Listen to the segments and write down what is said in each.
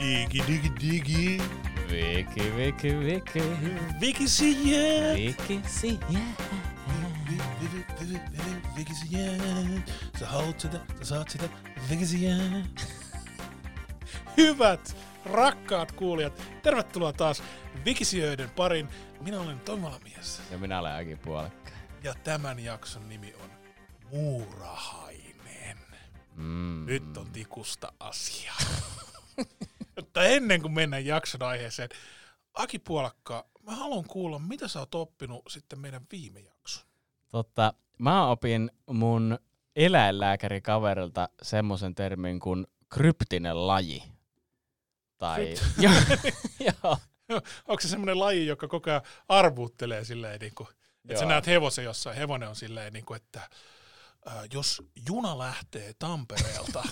Digi digi digi, Vicky, Vicky, Vicky. Vicky see ya. Vicky see Se se houttelen. Vicky Hyvät, rakkaat kuulijat, tervetuloa taas Vikisijöiden parin. Minä olen Tomalamies. Ja minä olen Aki Puolekka. Ja tämän jakson nimi on Muurahainen. Mm. Nyt on tikusta asiaa. Mutta ennen kuin mennään jakson aiheeseen, Aki Puolakka, mä haluan kuulla, mitä sä oot oppinut sitten meidän viime jakson. Totta, mä opin mun eläinlääkärikaverilta semmoisen termin kuin kryptinen laji. Tai, joo, joo, Onko se semmoinen laji, joka koko ajan arvuuttelee silleen, niin kuin, että sä näet hevosen jossain, hevonen on silleen, niin kuin, että ää, jos juna lähtee Tampereelta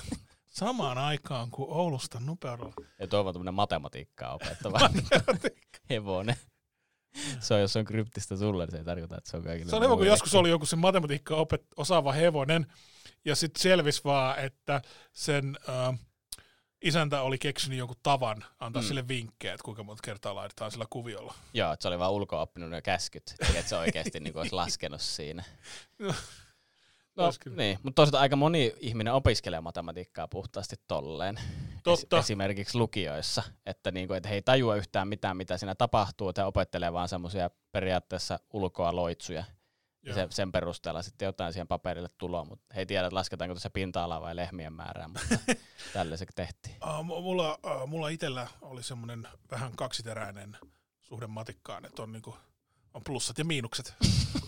samaan aikaan kuin Oulusta nopeudella, ja tuo on tämmönen matematiikkaa opettava hevonen. Se on, jos on kryptistä sulle, niin se ei tarkoita, että se on kaikille Se on hyvä, kun joskus oli joku se matematiikka opet, osaava hevonen, ja sitten selvisi vaan, että sen äh, isäntä oli keksinyt jonkun tavan antaa Mm. sille vinkkejä, että kuinka monta kertaa laitetaan sillä kuviolla. Joo, että se oli vaan ulkoa oppinut ne käskyt, että se oikeasti niin olisi laskenut siinä. No, niin, mutta toisaalta aika moni ihminen opiskelee matematiikkaa puhtaasti tolleen. Totta. Es- esimerkiksi lukioissa, että, niinku, että he ei tajua yhtään mitään, mitä siinä tapahtuu, että opettelee vaan semmoisia periaatteessa ulkoa loitsuja. Ja Joo. se, sen perusteella sitten jotain siihen paperille tuloa, mutta he ei tiedä, että lasketaanko tässä pinta-alaa vai lehmien määrää, mutta tällä se tehtiin. Uh, mulla, uh, mulla itsellä oli semmoinen vähän kaksiteräinen suhde matikkaan, että on, niinku, on plussat ja miinukset.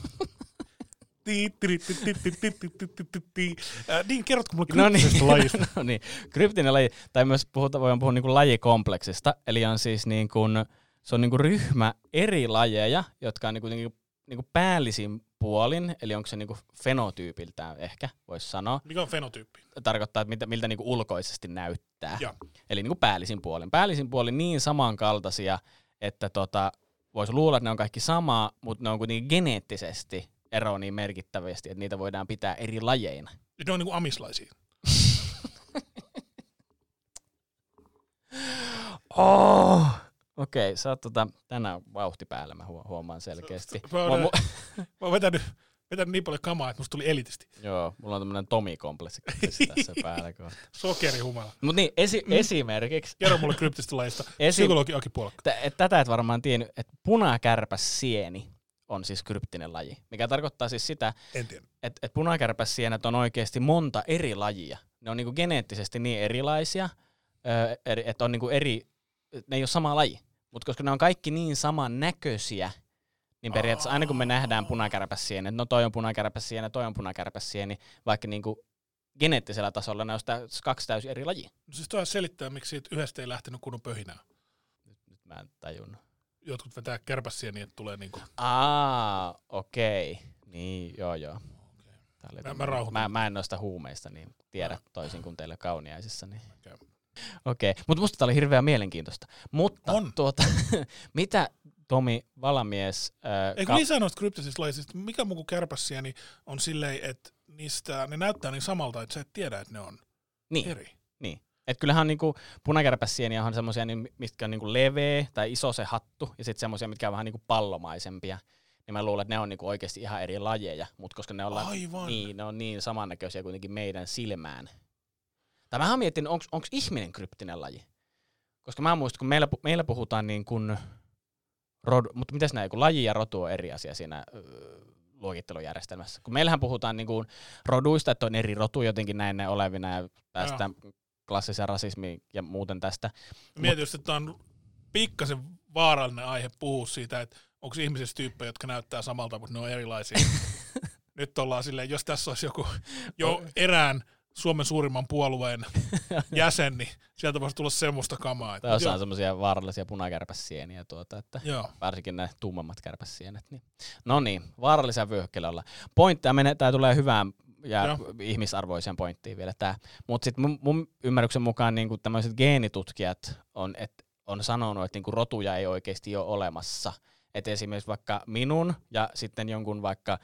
Niin, kerrotko mulle No kryptisestä niin, lajista? no niin. Kryptinen laji, tai myös puhuta, voidaan puhua niinku lajikompleksista, eli on siis niin kuin, se on niinku ryhmä eri lajeja, jotka on niinku, niinku, niinku päällisin puolin, eli onko se niinku fenotyypiltään ehkä, voisi sanoa. Mikä on fenotyyppi? Tarkoittaa, että miltä, miltä niinku ulkoisesti näyttää. Joo. Eli niinku päällisin puolin. Päällisin puolin niin samankaltaisia, että tota, voisi luulla, että ne on kaikki samaa, mutta ne on kuitenkin geneettisesti ero niin merkittävästi, että niitä voidaan pitää eri lajeina. Ne on niinku amislaisia. Oh. Okei, sä oot tota, tänään vauhti päällä, mä huo- huomaan selkeästi. Mä oon, Mulla- mu- mä oon vetänyt, vetänyt niin paljon kamaa, että musta tuli elitisti. Joo, mulla on tämmönen Tomi-kompleksi tässä päällä kohta. Sokerihumala. Mut niin, esi- esimerkiksi, Kerro mulle kryptistä lajista. Esi- Psykologi Aki Puolakka. t- tätä et varmaan tiennyt, että punakärpäsieni on siis kryptinen laji, mikä tarkoittaa siis sitä, että et punakärpäsienet on oikeasti monta eri lajia. Ne on niinku geneettisesti niin erilaisia, että on niinku eri, ne ei ole sama laji. Mutta koska ne on kaikki niin saman näköisiä, niin periaatteessa aina kun me nähdään punakärpäsieni, että no toi on punakärpäsieni, toi on punakärpäsieni, vaikka niinku geneettisellä tasolla ne on sitä kaksi täysin eri lajia. No siis toi selittää, miksi siitä yhdestä ei lähtenyt kunnon pöhinää. Nyt, nyt mä en tajunnut. Jotkut vetää kärpässiä niin, että tulee niinku... Aa, okei. Niin, joo joo. Oli Mä- mä mä, mä en noista huumeista, niin tiedä toisin kuin teille kauniaisissa. Niin. Okei. Okei, mutta musta tää oli hirveän mielenkiintoista. Mutta On. tuota, mitä Tomi Valamies... Äh, Eikö lisää noista kryptisistä lajista? Mikä muu kuin niin on silleen, että niistä, ne näyttää niin samalta, että sä et tiedä, että ne on niin, eri. Et kyllähän niinku punakärpäsieniä on semmoisia, niin, mitkä on niinku leveä tai iso se hattu, ja sitten semmoisia, mitkä on vähän niinku pallomaisempia. Niin mä luulen, että ne on niinku oikeasti ihan eri lajeja, mutta koska ne, ollaan, Aivan. niin, ne on niin samannäköisiä kuitenkin meidän silmään. Tai mä oon miettinyt, onko ihminen kryptinen laji? Koska mä muistan, kun meillä, meillä puhutaan niin kuin, rod, mutta mitäs näin, kun laji ja rotu on eri asia siinä luokittelujärjestelmässä. Kun meillähän puhutaan niin kuin roduista, että on eri rotu jotenkin näin ne olevina ja päästään klassisen rasismiin ja muuten tästä. Mietin just, että on pikkasen vaarallinen aihe puhua siitä, että onko ihmisessä tyyppejä, jotka näyttää samalta, mutta ne on erilaisia. Nyt ollaan silleen, jos tässä olisi joku jo erään Suomen suurimman puolueen jäsen, niin sieltä voisi tulla semmoista kamaa. Että, osa on semmoisia vaarallisia punakärpäsieniä tuota, että joo. varsinkin ne tummemmat kärpäsienet. Niin. No niin, vaarallisia vyöhykkeellä olla. Pointti, tämä, menee, tämä tulee hyvään ja Joo. ihmisarvoiseen pointtiin vielä tämä. Mutta sitten mun, mun ymmärryksen mukaan niin tämmöiset geenitutkijat on, et, on sanonut, että niin rotuja ei oikeasti ole olemassa. Että esimerkiksi vaikka minun ja sitten jonkun vaikka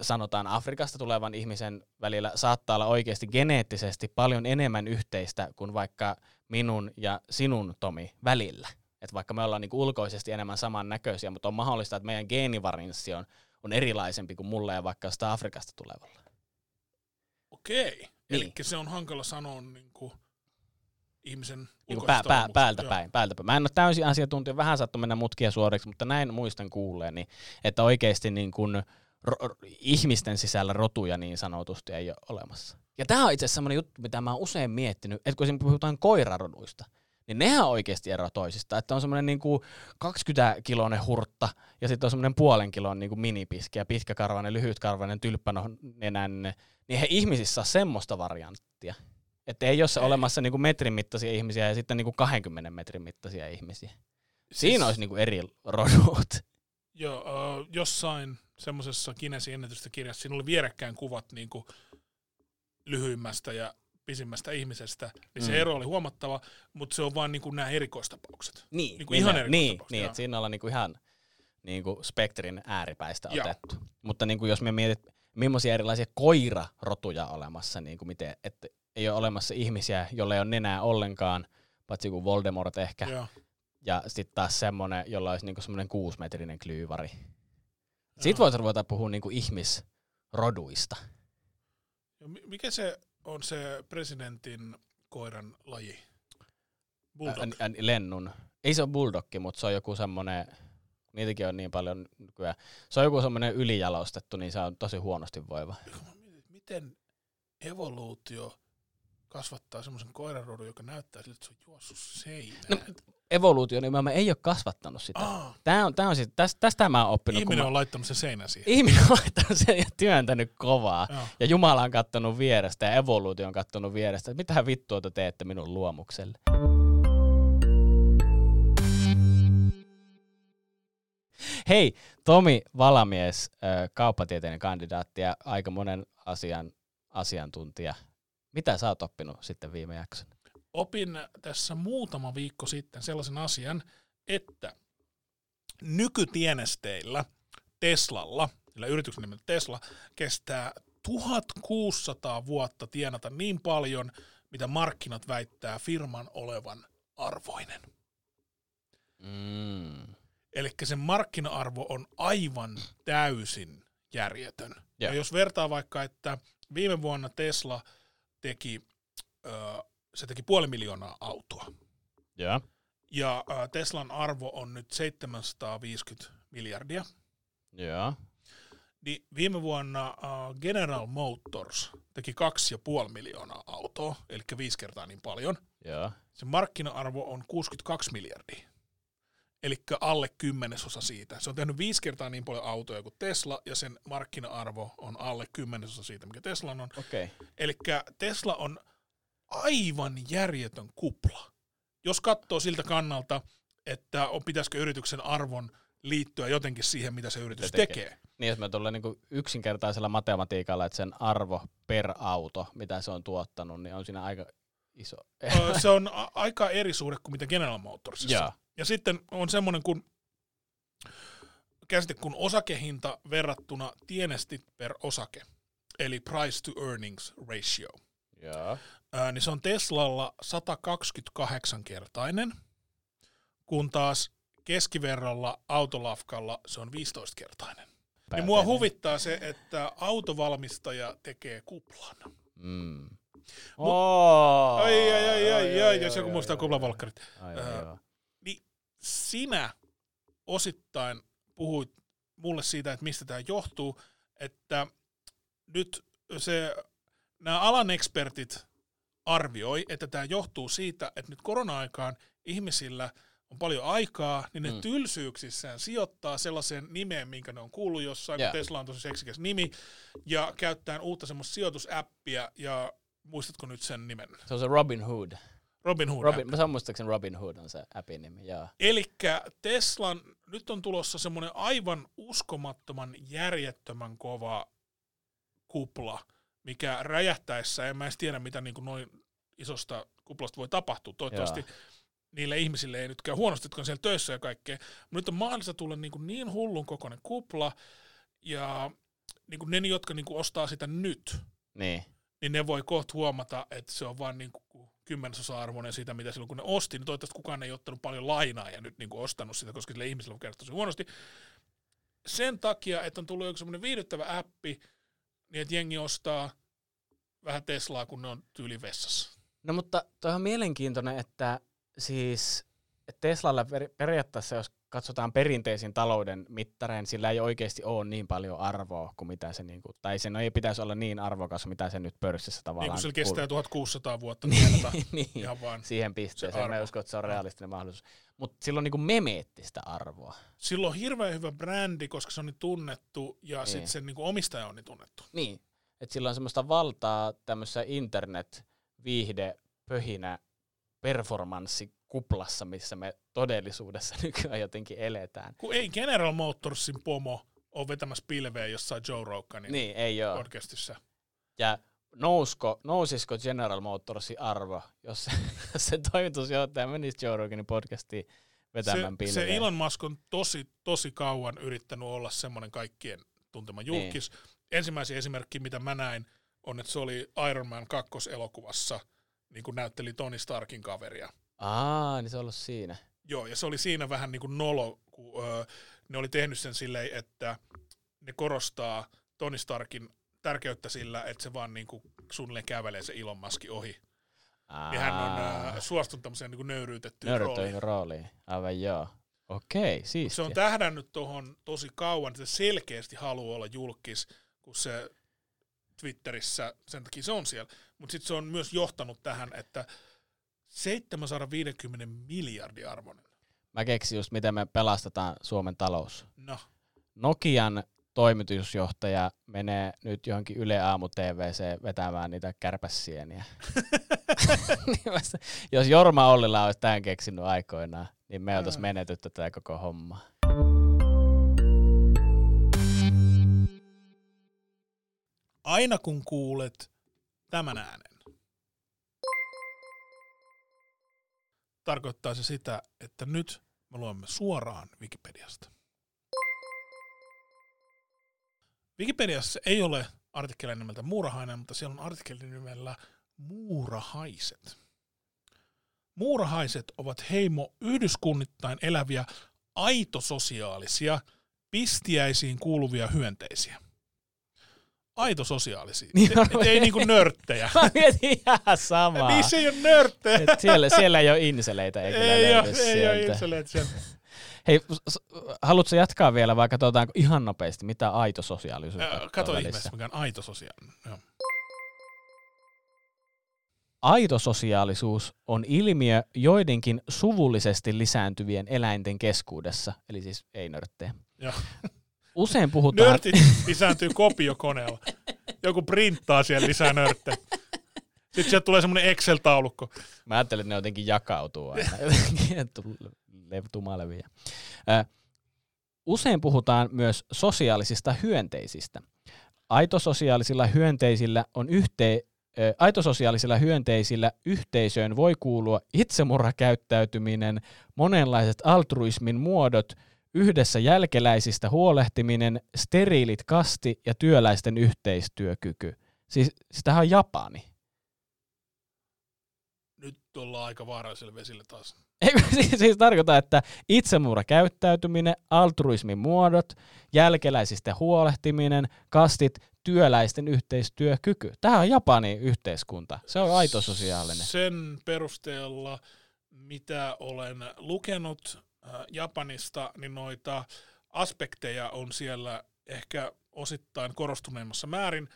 sanotaan Afrikasta tulevan ihmisen välillä saattaa olla oikeasti geneettisesti paljon enemmän yhteistä kuin vaikka minun ja sinun, Tomi, välillä. Että vaikka me ollaan niinku ulkoisesti enemmän samannäköisiä, mutta on mahdollista, että meidän geenivarinssi on, on erilaisempi kuin mulle ja vaikka sitä Afrikasta tulevalla. Okei. Niin. Eli se on hankala sanoa niin kuin, ihmisen Niin pää, pää, päältä Joo. päin, päältä päin. Mä en ole täysin asiantuntija, vähän saattu mennä mutkia suoriksi, mutta näin muistan kuulleeni, että oikeasti niin kuin ro- ihmisten sisällä rotuja niin sanotusti ei ole olemassa. Ja tämä on itse asiassa semmoinen juttu, mitä mä oon usein miettinyt, että kun puhutaan koiraroduista, niin nehän oikeasti eroavat toisistaan. Että on semmoinen niin kuin 20-kiloinen hurtta ja sitten on semmoinen puolen kilon niin kuin minipiski ja pitkäkarvainen, lyhytkarvainen, tylppänenäinen. Niin he ihmisissä on semmoista varianttia. Että ei ole se Ei. olemassa niinku metrin mittaisia ihmisiä ja sitten niinku 20 metrin mittaisia ihmisiä. Siis- Siinä olisi niinku eri rodut. Joo, uh, jossain semmoisessa Kinesin ennätystä kirjassa siinä oli vierekkäin kuvat niin kuin lyhyimmästä ja pisimmästä ihmisestä, niin se Mm. ero oli huomattava, mutta se on vaan niin kuin nämä erikoistapaukset. Niin, Niinku ihan eri niin, tapaus, niin joo. että siinä ollaan niinku ihan niinku spektrin ääripäistä Joo. otettu. Mutta niinku jos me mietit, millaisia erilaisia koirarotuja on olemassa, niinku miten, että ei ole olemassa ihmisiä, joilla ei ole nenää ollenkaan, paitsi kuin Voldemort ehkä, Joo. ja sitten taas semmoinen, jolla olisi niinku semmoinen kuusimetrinen klyyvari. Joo. Sitten voisi ruveta puhua niinku ihmisroduista. Mikä se on se presidentin koiran laji? Bulldog. Ä, ä, lennun. Ei se ole bulldogki, mutta se on joku semmoinen, niitäkin on niin paljon nykyään. Se on joku semmoinen ylijalostettu, niin se on tosi huonosti voiva. Mä Miten evoluutio kasvattaa semmoisen koirarodun, joka näyttää siltä, että se on juossut seinään? No, Evoluutio nimenomaan ei ole kasvattanut sitä. ah, Tää on, tää on siis, tästä, tästä mä oon oppinut. ihminen mä, on laittanut sen seinän siihen. ihminen on laittanut sen ja työntänyt kovaa. Joo. Ja Jumala on kattonut vierestä ja evoluutio on kattonut vierestä. Mitähän vittua te teette minun luomukselle? Hei, Tomi Valamies, ö, kauppatieteiden kandidaatti ja aika monen asian asiantuntija. Mitä sä oot oppinut sitten viime jakson? Opin tässä muutama viikko sitten sellaisen asian, että nykytienesteillä Teslalla, sillä yrityksen nimeltä Tesla, kestää 1600 vuotta tienata niin paljon, mitä markkinat väittää firman olevan arvoinen. Mm. Eli sen markkina-arvo on aivan täysin järjetön. Ja Joo. jos vertaa vaikka, että viime vuonna Tesla teki, ö, se teki puoli miljoonaa autoa. Joo. Ja ö, Teslan arvo on nyt 750 miljardia. Joo. Niin viime vuonna ö, General Motors teki 2,5 miljoonaa autoa, eli viisi kertaa niin paljon. Joo. Sen markkina-arvo on 62 miljardia. Eli alle kymmenesosa siitä. Se on tehnyt viisi kertaa niin paljon autoja kuin Tesla, ja sen markkina-arvo on alle kymmenesosa siitä, mikä Teslan on. Okay. Eli Tesla on aivan järjetön kupla. Jos katsoo siltä kannalta, että on, pitäisikö yrityksen arvon liittyä jotenkin siihen, mitä se yritys Se tekee. tekee. Niin jos me tullaan niinku yksinkertaisella matematiikalla, että sen arvo per auto, mitä se on tuottanut, niin on siinä aika iso. Se on a- aika eri suhde kuin mitä General Motorsissa. Joo. Ja sitten on semmoinen kuin käsite kuin osakehinta verrattuna tienestit per osake, eli price to earnings ratio. Joo. Ää, niin se on Teslalla 128-kertainen, kun taas keskiverralla autolafkalla se on 15-kertainen. Niin mua huvittaa se, että autovalmistaja tekee kuplan. Mm. Oh, Ai, ai, ai, ai, ai, jos joku muistaa kuplavalkkarit. Ai, ai, joo. sinä osittain puhuit mulle siitä, että mistä tämä johtuu, että nyt se, nämä alan ekspertit arvioi, että tämä johtuu siitä, että nyt korona-aikaan ihmisillä on paljon aikaa, niin ne Mm. tylsyyksissään sijoittaa sellaisen nimeen, minkä ne on kuullut jossain, Joo. kun Tesla on tosi seksikäs nimi, ja käyttää uutta semmoista sijoitusäppiä, ja muistatko nyt sen nimen? Se on se Robin Hood. Robin Hood Robin, mä muistaakseni Robin Hood on se appin nimi, joo. Eli Teslan, nyt on tulossa semmoinen aivan uskomattoman järjettömän kova kupla, mikä räjähtäessä, en mä edes tiedä mitä niin kuin noin isosta kuplasta voi tapahtua. Toivottavasti Joo. niille ihmisille ei nyt käy huonosti, jotka on siellä töissä ja kaikkea. Mutta nyt on mahdollista tulla niin, kuin niin hullun kokoinen kupla, ja niin kuin ne, jotka niin kuin ostaa sitä nyt, Niin. Niin ne voi kohta huomata, että se on vaan niin kuin kymmenesosa-arvoinen siitä, mitä silloin kun ne osti, niin toivottavasti kukaan ei ottanut paljon lainaa ja nyt niin kuin ostanut sitä, koska sille ihmiselle on käynyt tosi huonosti. Sen takia, että on tullut joku semmoinen viihdyttävä appi, niin että jengi ostaa vähän Teslaa, kun ne on tyyli vessassa. No mutta toi on mielenkiintoinen, että siis Teslalla per, periaatteessa, jos katsotaan perinteisin talouden mittarein, sillä ei oikeasti ole niin paljon arvoa kuin mitä se, niin kuin, tai sen ei pitäisi olla niin arvokas, mitä se nyt pörssissä tavallaan Niin kun sillä kestää 1600 vuotta niin, tienata niin, ihan vaan. siihen pisteeseen. Mä uskon, että se on realistinen mahdollisuus. Mutta sillä on niin kuin memeettistä arvoa. Sillä on hirveän hyvä brändi, koska se on niin tunnettu ja Niin. sitten sen niin kuin omistaja on niin tunnettu. Niin, että sillä on semmoista valtaa tämmöisessä internet viihde pöhinä performanssikuplassa, missä me todellisuudessa nykyään jotenkin eletään. Kun ei General Motorsin pomo ole vetämässä pilveä jossain Joe Roganin Niin, ei ole. podcastissa. Ja nousko, nousisiko General Motorsin arvo, jos se, jos se toimitusjohtaja menisi Joe Roganin podcastiin vetämään Se, pilveä? se Elon Musk on tosi, tosi kauan yrittänyt olla semmoinen kaikkien tuntema Niin. julkis. Ensimmäisiä esimerkki, mitä mä näin, on, että se oli Iron Man 2 elokuvassa, niin kuin näytteli Tony Starkin kaveria. Aa, niin se on ollut siinä. Joo, ja se oli siinä vähän niin kuin nolo, kun öö, ne oli tehnyt sen silleen, että ne korostaa Tony Starkin tärkeyttä sillä, että se vaan niin kuin suunnilleen kävelee se Elon Muskin ohi. Aa, Ja hän on öö, suostunut tämmöiseen niin kuin nöyryytettyyn rooliin. Rooliin. Aivan joo. Okei, siistiä. Se on tähdännyt tuohon tosi kauan, että se selkeästi haluaa olla julkis, kun se Twitterissä, sen takia se on siellä. Mutta sitten se on myös johtanut tähän, että 750 miljardia arvoinen. Mä keksin just, miten me pelastetaan Suomen talous. No, Nokian toimitusjohtaja menee nyt johonkin Yle Aamu TVC vetämään niitä kärpäsieniä. Niin Jos Jorma Ollila olisi tämän keksinyt aikoinaan, niin me oltaisiin menetytty tätä koko hommaa. aina kun kuulet tämän äänen, tarkoittaa se sitä, että nyt me luemme suoraan Wikipediasta. Wikipediassa ei ole artikkeli nimeltä Muurahainen, mutta siellä on artikkeli nimellä Muurahaiset. Muurahaiset ovat heimo yhdyskunnittain eläviä aitososiaalisia, pistiäisiin kuuluvia hyönteisiä. Aitososiaalisia. Niin Niin on. et, ei niinku nörttejä. Mä mietin ihan samaa. Niissä ei ole nörttejä. Et siellä, siellä ei ole inseleitä, ei, Ei ole, ei ole sieltä. inseleet sieltä. Hei, haluatko jatkaa vielä vai katsotaanko ihan nopeasti, mitä aito sosiaalisuus on Kato välissä? ihmeessä, mikä on aito sosiaalinen. Joo. Aito sosiaalisuus on ilmiö joidenkin suvullisesti lisääntyvien eläinten keskuudessa, eli siis ei nörttejä. Joo. Usein puhutaan... Nörtit lisääntyy kopiokoneella. Joku printtaa siellä lisää nörttejä. Sitten sieltä tulee semmoinen Excel-taulukko. Mä ajattelin, että ne jotenkin jakautuu aina. Tumaleviä. Ö, Usein puhutaan myös sosiaalisista hyönteisistä. Aitososiaalisilla hyönteisillä on yhte, aitososiaalisilla hyönteisillä yhteisöön voi kuulua itsemurhakäyttäytyminen, monenlaiset altruismin muodot, yhdessä jälkeläisistä huolehtiminen, steriilit kasti ja työläisten yhteistyökyky. Siis, tämähän on Japani. Nyt ollaan aika vaaralliselle vesille taas. Eikö siis, siis tarkoita, että itsemurhakäyttäytyminen, altruismin muodot, jälkeläisistä huolehtiminen, kastit, työläisten yhteistyökyky. Tämä on Japanin yhteiskunta. Se on aito sosiaalinen. Sen perusteella, mitä olen lukenut Japanista, niin noita aspekteja on siellä ehkä osittain korostuneemmassa määrin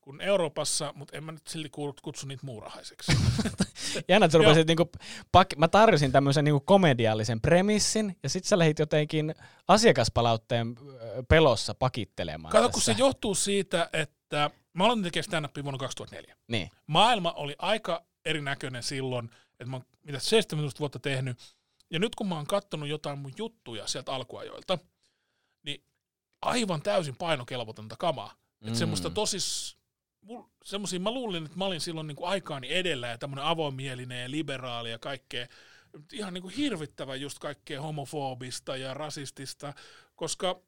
kuin Euroopassa, mutta en mä nyt silti kutsu niitä muurahaiseksi. Jännä, että rupesit niinku, pak- mä tarjosin tämmöisen niinku komediallisen premissin, ja sit sä lähdit jotenkin asiakaspalautteen pelossa pakittelemaan Kato, kun se johtuu siitä, että mä aloitin tekemään stand vuonna 2004. Niin. Maailma oli aika erinäköinen silloin, että mä oon mitä 17 vuotta tehnyt, ja nyt kun mä oon kattonut jotain mun juttuja sieltä alkuajoilta, niin aivan täysin painokelvotonta kamaa. Mm. Että semmoista tosi, semmoisia mä luulin, että mä olin silloin niin kuin aikaani edellä ja tämmöinen avomielinen ja liberaali ja kaikkea, ihan niin kuin hirvittävä just kaikkea homofobista ja rasistista, koska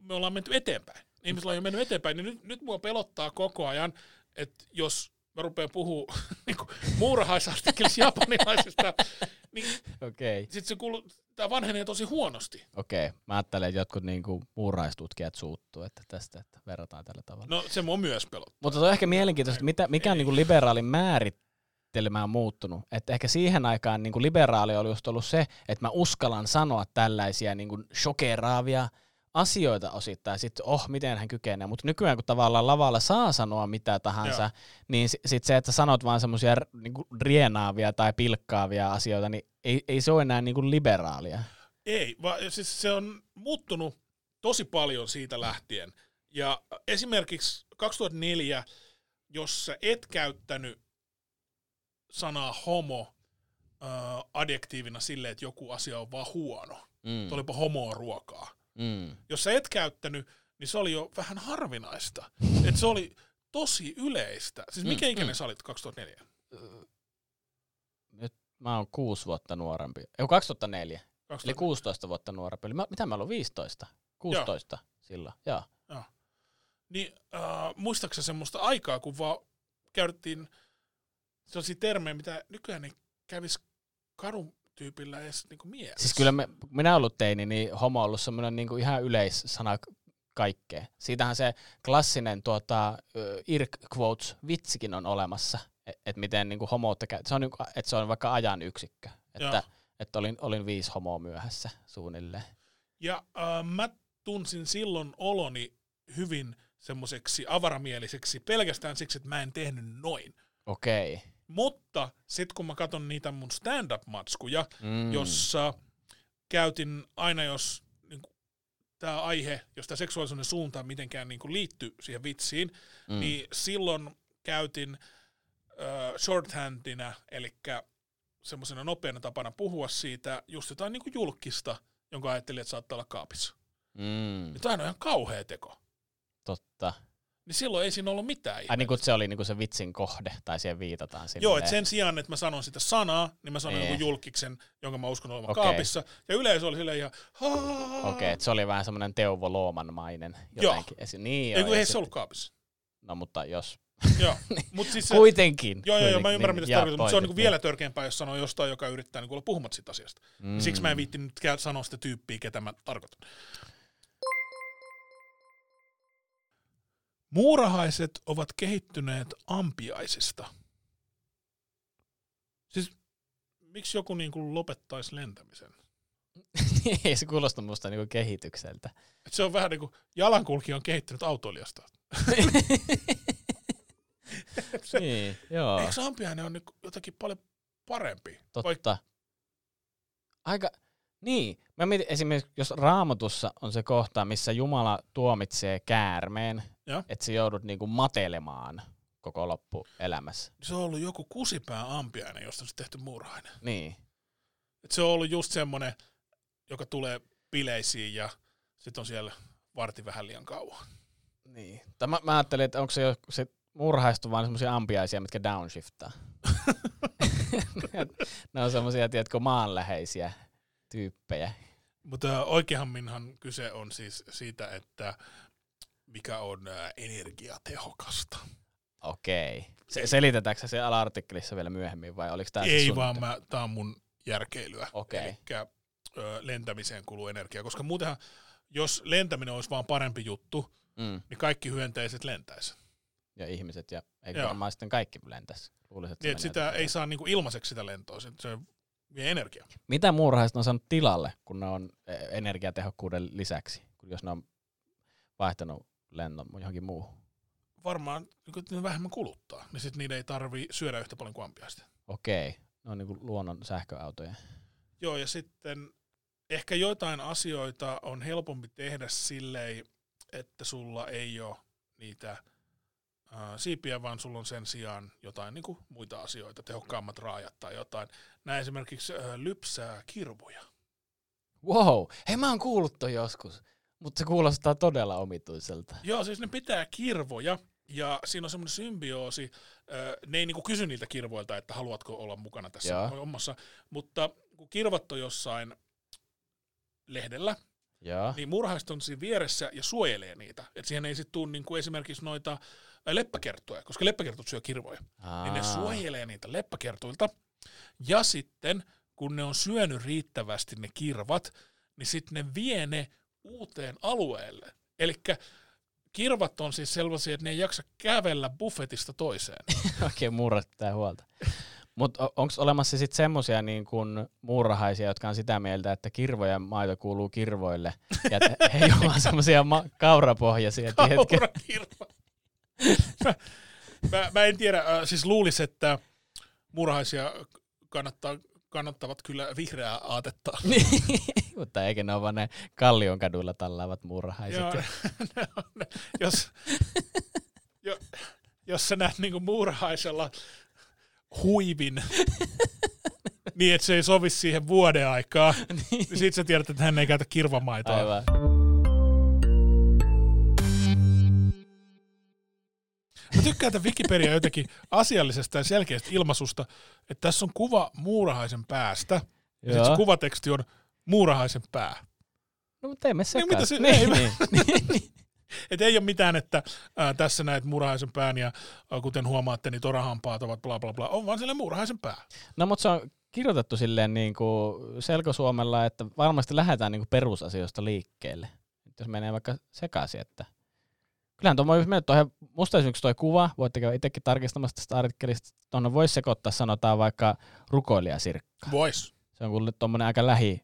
me ollaan menty eteenpäin. Ihmisillä on jo mennyt eteenpäin, niin nyt, nyt mua pelottaa koko ajan, että jos mä rupean puhuu niin muurahaisartikkelissa japanilaisista, niin Okei. sitten se kuuluu, tämä vanhenee tosi huonosti. Okei. Mä ajattelen, että jotkut niinku muuraistutkijat suuttuu että tästä, että verrataan tällä tavalla. No se mua myös pelottaa. Mutta se on ehkä mielenkiintoista, että mitä, mikä on niinku liberaalin määrittelemään muuttunut. Että ehkä siihen aikaan niinku liberaali oli just ollut se, että mä uskallan sanoa tällaisia niinku shokeraavia asioita osittain, sitten oh, miten hän kykenee. Mutta nykyään kun tavallaan lavalla saa sanoa mitä tahansa, Joo. niin sitten se, että sanot vaan semmoisia niinku rienaavia tai pilkkaavia asioita, niin ei, ei se ole enää niinku liberaalia. Ei, vaan siis se on muuttunut tosi paljon siitä lähtien. Ja esimerkiksi 2004, jos sä et käyttänyt sanaa homo äh, adjektiivina sille, että joku asia on vaan huono. Mm. Olipa homoa ruokaa. Mm. Jos sä et käyttänyt, niin se oli jo vähän harvinaista. Et se oli tosi yleistä. Siis mikä Mm, ikäinen mm. sä olit 2004? Nyt mä oon kuusi vuotta nuorempi. Ei, 2004. Eli 2004. 16 vuotta nuorempi. Eli mä, mitä mä ollut 15? 16 silloin, joo. Niin äh, muistaaksä semmoista aikaa, kun vaan käytettiin sellaisia termejä, mitä nykyään ei kävisi kadun tyypillä edes niinku mielessä. Siis kyllä me, minä ollut teini, niin homo on ollut semmoinen niinku ihan yleissana k- kaikkea. Siitähän se klassinen tuota, Irk Quotes vitsikin on olemassa, että et miten niinku homoutta käy. Se on, niinku, että se on vaikka ajan yksikkö. Että, että olin, olin viisi homoa myöhässä suunnilleen. Ja äh, mä tunsin silloin oloni hyvin semmoiseksi avaramieliseksi pelkästään siksi, että mä en tehnyt noin. Okei. Mutta sitten kun mä katson niitä mun stand-up-matskuja, Mm. jossa käytin aina, jos niin tämä aihe, jos tämä seksuaalisuuden suunta mitenkään niin liittyy siihen vitsiin, Mm. niin silloin käytin äh, shorthandina, eli semmoisena nopeana tapana puhua siitä just jotain niin julkista, jonka ajattelin, että saattaa olla kaapissa. Mm. Tämä on ihan kauhea teko. Totta. Niin silloin ei siinä ollut mitään Ai niin kuin se oli niinku se vitsin kohde, tai siihen viitataan silleen. Joo, että sen sijaan, että mä sanon sitä sanaa, niin mä sanon jonkun julkiksen, jonka mä uskon olevan Okei. kaapissa. Ja yleisö oli silleen ihan... Okei, että se oli vähän semmoinen Teuvo Looman-mainen jotenkin. Esi- niin, Ei, joo, ja ei se ollut kaapissa. No mutta jos. Joo, mutta siis se, Kuitenkin. Joo, joo, joo, mä ymmärrän, niin, mitä se tarkoittaa, mutta se on niinku vielä törkeämpää, jos sanoo jostain, joka yrittää niinku olla puhumatta siitä asiasta. Mm. Siksi mä en viitti nyt sanoa sitä tyyppiä, ketä mä tarkoitan. Muurahaiset ovat kehittyneet ampiaisista. Siis miksi joku niinku lopettaisi lentämisen? ei se kuulosta musta niinku kehitykseltä. Et se on vähän niin kuin jalankulkija on kehittynyt autoilijasta. se, niin, joo, eikö ampiainen ole niinku jotakin paljon parempi? Vai, totta. Aika, niin. Mä mietin esimerkiksi, jos raamatussa on se kohta, missä Jumala tuomitsee käärmeen. Että sä joudut niinku matelemaan koko loppuelämässä. se on ollut joku kusipää ampiainen, josta on sitten tehty muurahainen. Niin. Et se on ollut just semmoinen, joka tulee bileisiin ja sitten on siellä varti vähän liian kauan. Niin. Tai mä, mä ajattelin, että onko se, jo, se murhaistu vaan semmoisia ampiaisia, mitkä downshiftaa. ne on semmoisia, tiedätkö, maanläheisiä tyyppejä. Mutta oikeamminhan kyse on siis siitä, että mikä on ää, energiatehokasta. Okei. Se, selitetäänkö se ala-artikkelissa vielä myöhemmin vai oliko tämä Ei vaan, mä, tää on mun järkeilyä. Okei. Elikkä ö, lentämiseen kuluu energiaa, koska muutenhan, jos lentäminen olisi vaan parempi juttu, Mm. niin kaikki hyönteiset lentäisi. Ja ihmiset ja eikö Joo. varmaan sitten kaikki lentäisi. Luulisin, että Niin, sitä ei saa niinku ilmaiseksi sitä lentoa, se, se vie energiaa. Mitä muurahaiset on saanut tilalle, kun ne on eh, energiatehokkuuden lisäksi, kun jos ne on vaihtanut lennon johonkin muuhun? Varmaan niin kun ne vähemmän kuluttaa, niin sitten niiden ei tarvi syödä yhtä paljon kuin ampiaista. Okei. Ne on niinku luonnon sähköautoja. Joo, ja sitten ehkä joitain asioita on helpompi tehdä silleen, että sulla ei ole niitä siipiä, vaan sulla on sen sijaan jotain niin kuin muita asioita, tehokkaammat raajat tai jotain. Nämä esimerkiksi ää, lypsää kirvoja. Wow. Hei, mä oon kuullut toi joskus, mutta se kuulostaa todella omituiselta. Joo, siis ne pitää kirvoja, ja siinä on semmoinen symbioosi. Ne ei niinku kysy niiltä kirvoilta, että haluatko olla mukana tässä Joo. hommassa, mutta kun kirvat on jossain lehdellä, Joo. niin murhaiset on siinä vieressä ja suojelee niitä. Että siihen ei sitten tule niinku esimerkiksi noita leppäkerttuja, koska leppäkertut syö kirvoja. Aa. Niin ne suojelee niitä leppäkertuilta. Ja sitten, kun ne on syönyt riittävästi ne kirvat, niin sitten ne vie ne uuteen alueelle. Eli kirvat on siis sellaisia, että ne ei jaksa kävellä buffetista toiseen. Oikein murrat pitää huolta. Mutta onko olemassa sitten semmoisia niin kun muurahaisia, jotka on sitä mieltä, että kirvojen maito kuuluu kirvoille, ja että he ei ole semmoisia ma- kaurapohjaisia? Kaurakirva. mä, mä, mä, en tiedä, äh, siis luulisi, että murhaisia kannattaa, kannattavat kyllä vihreää aatetta. Niin, Mutta eikä ne ole vaan ne Kallion kaduilla tallaavat muurahaiset. Joo, ne on ne. jos, jo, jos sä näet niinku muurahaisella huivin, niin että se ei sovi siihen vuoden aikaa, niin sit sä tiedät, että hän ei käytä kirvamaitoa. Aivan. Mä tykkään tämän Wikipedia jotenkin asiallisesta ja selkeästä ilmaisusta, että tässä on kuva muurahaisen päästä, ja sitten se kuvateksti on muurahaisen pää. No, mutta ei me Niin, mitä se- ei niin, niin. Et ei ole mitään, että ää, tässä näet muurahaisen pään ja ää, kuten huomaatte, niin torahampaat ovat bla bla bla. On vaan sille muurahaisen pää. No mutta se on kirjoitettu silleen niin kuin selkosuomella, että varmasti lähdetään niin kuin perusasioista liikkeelle. Nyt Jos menee vaikka sekaisin, että kyllähän tuo mennä tuohon, musta esimerkiksi tuo kuva, voitte käydä itsekin tarkistamassa tästä artikkelista, tuonne voisi sekoittaa, sanotaan vaikka rukoilijasirkka. Vois. Se on kuule tuommoinen aika lähi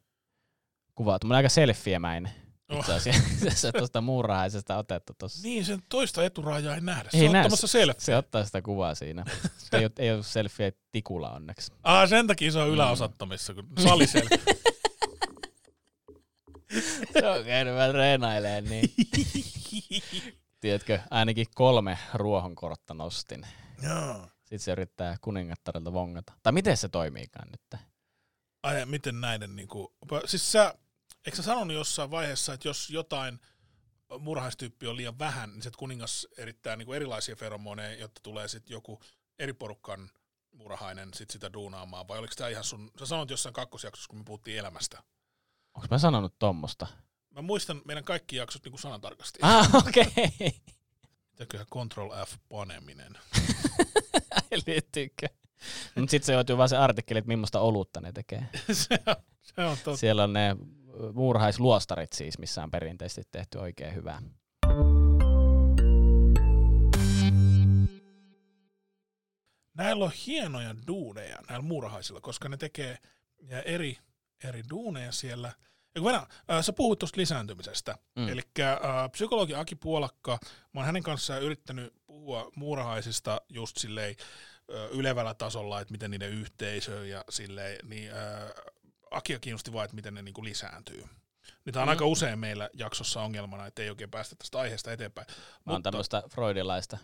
kuva, tuommoinen aika selfiemäinen. Oh. Itse asiassa tuosta muurahaisesta otettu tuossa. Niin, sen toista eturaajaa ei nähdä. Se Ei on näe. ottamassa selfie. Se ottaa sitä kuvaa siinä. ei, ole, ei ole selfie tikulla onneksi. Ah, sen takia se on Mm. yläosattomissa, kun saliselfie. Se on käynyt vähän treenailemaan, niin tiedätkö, ainakin kolme ruohonkortta nostin. Joo. Sitten se yrittää kuningattarilta vongata. Tai miten se toimiikaan nyt? Ai, miten näiden niinku... Siis sä, eikö sä sanonut jossain vaiheessa, että jos jotain murhaistyyppi on liian vähän, niin se kuningas erittää niinku erilaisia feromoneja, jotta tulee sitten joku eri porukan murhainen sit sitä duunaamaan, vai oliko tämä ihan sun... Sä sanoit jossain kakkosjaksossa, kun me puhuttiin elämästä. Onko mä sanonut tommosta? Mä muistan meidän kaikki jaksot niinku sanatarkasti. Ah, okei. Okay. Mitäköhän Control F paneminen. Liittyykö? Mutta sitten se joutuu vaan se artikkeli, että millaista olutta ne tekee. se, on, se on totta. Siellä on ne muurahaisluostarit siis, missä on perinteisesti tehty oikein hyvää. Näillä on hienoja duuneja, näillä muurahaisilla, koska ne tekee eri, eri duuneja siellä. Ja kun Venä, äh, sä puhuit tuosta lisääntymisestä. Mm. Mm. Eli äh, psykologi Aki Puolakka, mä oon hänen kanssaan yrittänyt puhua muurahaisista just silleen äh, ylevällä tasolla, että miten niiden yhteisö ja silleen, niin äh, Akia kiinnosti vaan, että miten ne niinku lisääntyy. Niin tää on Mm. aika usein meillä jaksossa ongelmana, että ei oikein päästä tästä aiheesta eteenpäin. Mä oon tämmöistä freudilaista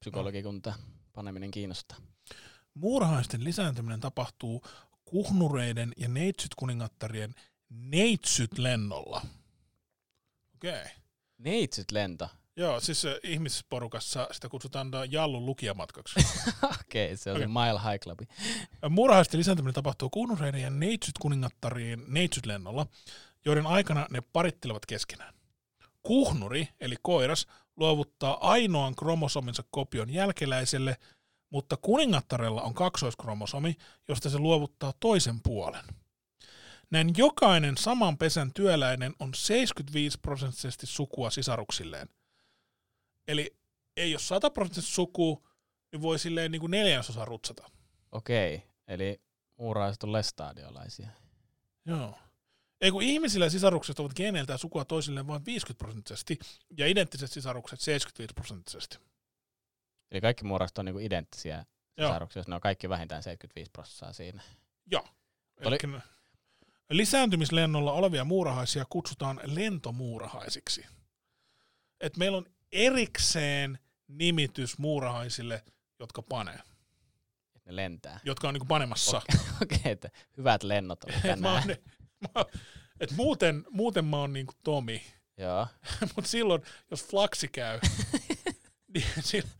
psykologikuntaa. Paneminen kiinnostaa. Muurahaisten lisääntyminen tapahtuu kuhnureiden ja neitsyt kuningattarien neitsyt lennolla. Okei. Okay. Neitsyt lento. Joo, siis äh, ihmisporukassa sitä kutsutaan äh, Jallun lukijamatkaksi. Okei, okay, se on Okei. se Mile High Club. Äh, Muurahaisten lisääntyminen tapahtuu kuhnureiden ja neitsyt kuningattarien neitsyt lennolla, joiden aikana ne parittelevat keskenään. Kuhnuri, eli koiras, luovuttaa ainoan kromosominsa kopion jälkeläiselle, mutta kuningattarella on kaksoiskromosomi, josta se luovuttaa toisen puolen. Näin jokainen saman pesän työläinen on 75 prosenttisesti sukua sisaruksilleen. Eli ei ole 100 prosenttisesti sukua, niin voi silleen niin kuin neljäsosa rutsata. Okei, eli muurahaiset on lestadiolaisia. Joo. Ei kun ihmisillä sisarukset ovat geneiltään sukua toisilleen vain 50 prosenttisesti ja identtiset sisarukset 75 prosenttisesti. Eli kaikki muurahaiset on niinku identtisiä Joo. sisaruksia, jos ne on kaikki vähintään 75 prosenttia siinä. Joo. Oli- Lisääntymislennolla olevia muurahaisia kutsutaan lentomuurahaisiksi. Et meillä on erikseen nimitys muurahaisille, jotka panee, Että ne lentää. jotka on niinku panemassa. Okei, että hyvät lennot oli Et mä oon, mä, et muuten, muuten mä oon niinku Tomi, Joo. mutta silloin, jos flaksi käy, niin silloin,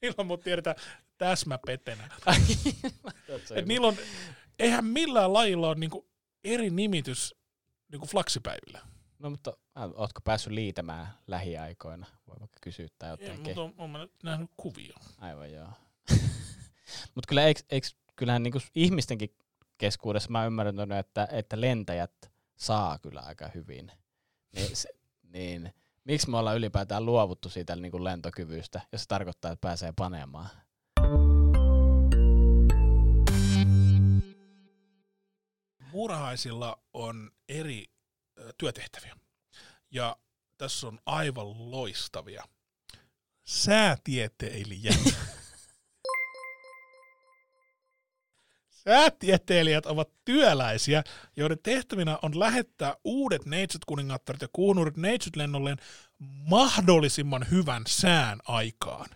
silloin mut tiedetään täsmäpetenä. Et niillä on, eihän millään lajilla ole niinku eri nimitys niinku flaksipäivillä. No mutta ootko päässyt liitämään lähiaikoina? Voi vaikka kysyä tai Ei, jotain. mutta on, on mä nähnyt kuvia. Aivan joo. Mutta kyllä eiks, eiks, kyllähän niinku ihmistenkin keskuudessa mä ymmärrän, että, että lentäjät saa kyllä aika hyvin. Niin, se, niin miksi me ollaan ylipäätään luovuttu siitä niinku lentokyvystä, jos se tarkoittaa, että pääsee panemaan? Muurahaisilla on eri työtehtäviä. Ja tässä on aivan loistavia. Säätieteilijät. Säätieteilijät ovat työläisiä, joiden tehtävinä on lähettää uudet neitsyt-kuningattaret ja kuunurit neitsyt-lennolleen mahdollisimman hyvän sään aikaan.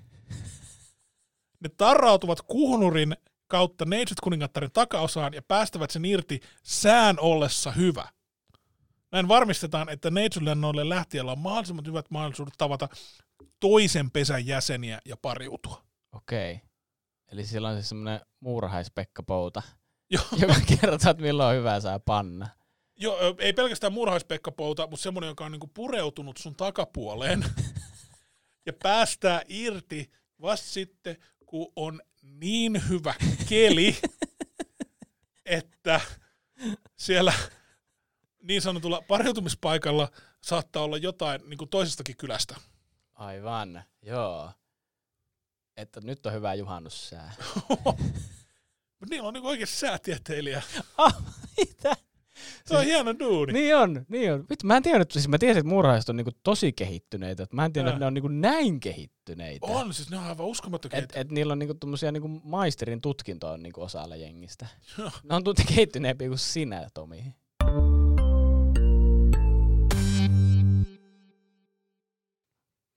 Ne tarrautuvat kuhnurin kautta neitsyt-kuningattaren takaosaan ja päästävät sen irti sään ollessa hyvä. Näin varmistetaan, että neitsyt-lennoille lähtijällä on mahdollisimman hyvät mahdollisuudet tavata toisen pesän jäseniä ja pariutua. Okei. Eli sillä on siis semmoinen muurahaispekka Pouta, joka kertoo, että milloin on hyvä saa panna. Joo, ei pelkästään murhaispekkapouta, mutta semmoinen, joka on niinku pureutunut sun takapuoleen ja päästää irti vasta sitten, kun on niin hyvä keli, että siellä niin sanotulla pariutumispaikalla saattaa olla jotain niin kuin toisestakin kylästä. Aivan, joo. Että nyt on hyvä juhannussää. Niillä on niin oikeasti säätieteilijä. Ah, mitä? Se on hieno duuni. Niin on, niin on. Vittu, mä en tiennyt, siis mä tiesin, että muurahaiset on niinku tosi kehittyneitä. että Mä en tiennyt, Joo. että ne on niinku näin kehittyneitä. On, siis ne on aivan uskomattomia. Et, et niillä on niinku tommosia niinku maisterin tutkinto on niinku osalla jengistä. Ne on tunti kehittyneempiä kuin sinä, Tomi.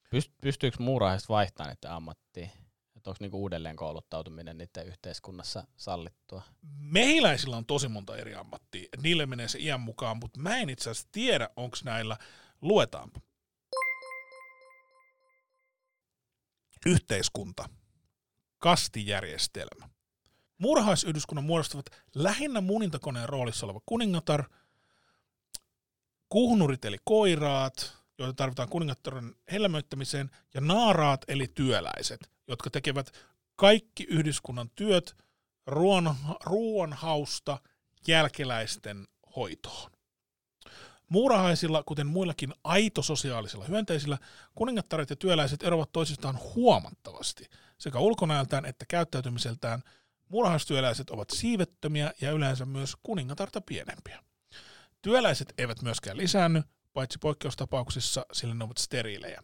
Pyst, pystyykö muurahaiset vaihtamaan niiden ammattiin? Että onko niinku uudelleen kouluttautuminen niiden yhteiskunnassa sallittua? Mehiläisillä on tosi monta eri ammattia. Niille menee se iän mukaan, mutta mä en itse asiassa tiedä, onko näillä, luetaanpa. Yhteiskunta. Kastijärjestelmä. Muurahaisyhdyskunnan muodostavat lähinnä munintakoneen roolissa oleva kuningatar, kuhnurit eli koiraat, joita tarvitaan kuningattaren helmöittämiseen, ja naaraat eli työläiset, jotka tekevät kaikki yhdyskunnan työt ruoan, ruoanhausta jälkeläisten hoitoon. Muurahaisilla, kuten muillakin aitososiaalisilla hyönteisillä, kuningattaret ja työläiset eroavat toisistaan huomattavasti. Sekä ulkonäöltään että käyttäytymiseltään muurahaistyöläiset ovat siivettömiä ja yleensä myös kuningatarta pienempiä. Työläiset eivät myöskään lisäänny, paitsi poikkeustapauksissa, sillä ne ovat steriilejä.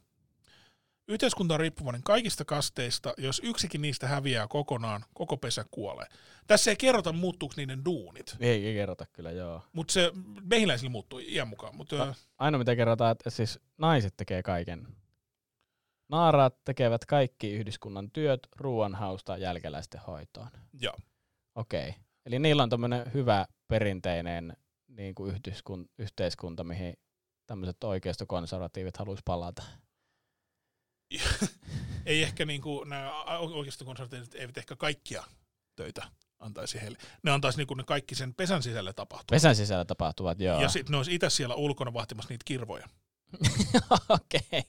Yhteiskunta on riippuvainen kaikista kasteista, jos yksikin niistä häviää kokonaan, koko pesä kuolee. Tässä ei kerrota, muuttuuko niiden duunit, Ei, ei kerrota kyllä, joo. mutta se mehiläisillä muuttuu iän mukaan. Mutta No. Ainoa mitä kerrotaan, että siis naiset tekee kaiken. Naaraat tekevät kaikki yhdyskunnan työt ruoanhausta jälkeläisten hoitoon. joo. Okei. Eli niillä on tämmöinen hyvä perinteinen niin kuin yhteiskun, yhteiskunta, mihin tämmöiset oikeistokonservatiivit haluaisi palata. Ei ehkä niinku, nämä oikeastaan konservatiivit eivät ehkä kaikkia töitä antaisi heille. Ne antaisi niinku ne kaikki sen pesän sisällä tapahtua. Pesän sisällä tapahtuvat, joo. Ja sitten ne olisi itse siellä ulkona vahtimassa niitä kirvoja. Okei.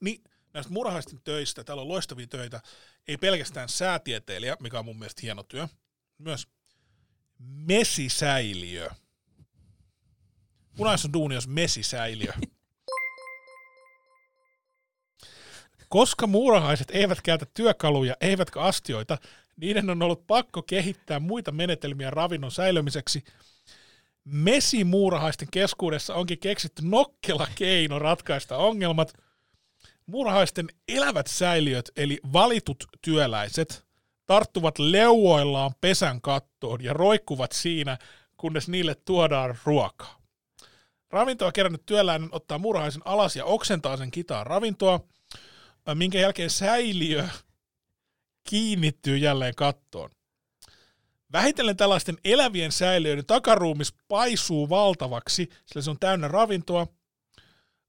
Niin näistä murhaisten töistä, täällä on loistavia töitä, ei pelkästään säätieteilijä, mikä on mun mielestä hieno työ, myös mesisäiliö. Punais on duuni, jos mesisäiliö. Koska muurahaiset eivät käytä työkaluja eivätkä astioita, niiden on ollut pakko kehittää muita menetelmiä ravinnon säilymiseksi. Mesimuurahaisten keskuudessa onkin keksitty nokkela keino ratkaista ongelmat. Muurahaisten elävät säiliöt, eli valitut työläiset, tarttuvat leuoillaan pesän kattoon ja roikkuvat siinä, kunnes niille tuodaan ruokaa. Ravintoa kerännyt työläinen ottaa muurahaisen alas ja oksentaa sen kitaan ravintoa, minkä jälkeen säiliö kiinnittyy jälleen kattoon. Vähitellen tällaisten elävien säiliöiden takaruumis paisuu valtavaksi, sillä se on täynnä ravintoa.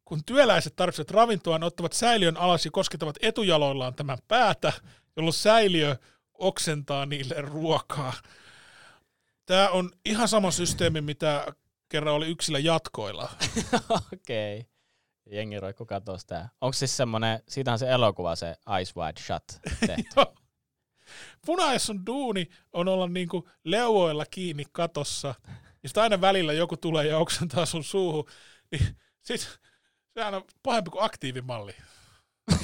Kun työläiset tarvitsevat ravintoa, ne ottavat säiliön alas ja koskettavat etujaloillaan tämän päätä, jolloin säiliö oksentaa niille ruokaa. Tämä on ihan sama systeemi, mitä kerran oli yksillä jatkoilla. Okei. Okay. Jengi roikku katsoa sitä. Onko siis semmonen, siitä on se elokuva, se Ice Wide Shut tehty. Joo. Punaisson duuni on olla niinku leuoilla kiinni katossa, ja sitten aina välillä joku tulee ja oksentaa sun suuhun, niin sit sehän on pahempi kuin aktiivimalli.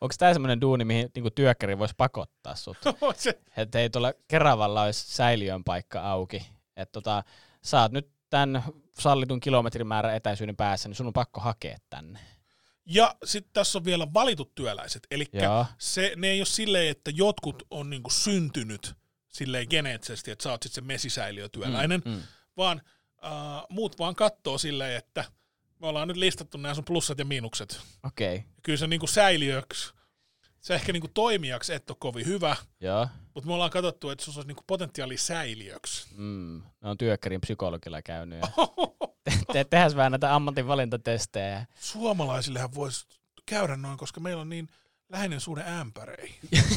Onko tämä semmoinen duuni, mihin niinku työkkäri voisi pakottaa sut? se, Että ei tuolla Keravalla olisi säiliön paikka auki. Että tota, sä oot nyt tämän sallitun kilometrimäärän etäisyyden päässä, niin sun on pakko hakea tänne. ja sitten tässä on vielä valitut työläiset, eli se, ne ei ole silleen, että jotkut on niinku syntynyt silleen geneettisesti, että sä oot sitten se mesisäiliötyöläinen, Mm, mm. vaan uh, muut vaan kattoo silleen, että me ollaan nyt listattu nämä sun plussat ja miinukset. Okei, okay. Kyllä se niinku säiliöksi, se ehkä niinku toimijaksi et ole kovin hyvä, joo. mutta me ollaan katsottu, että sulla olisi niinku potentiaali säiliöksi. Mm. Ne on työkkärin psykologilla käynyt. Ja te- te- tehdään vähän näitä ammatinvalintatestejä. Suomalaisillehän voisi käydä noin, koska meillä on niin läheinen suhde ämpäreihin.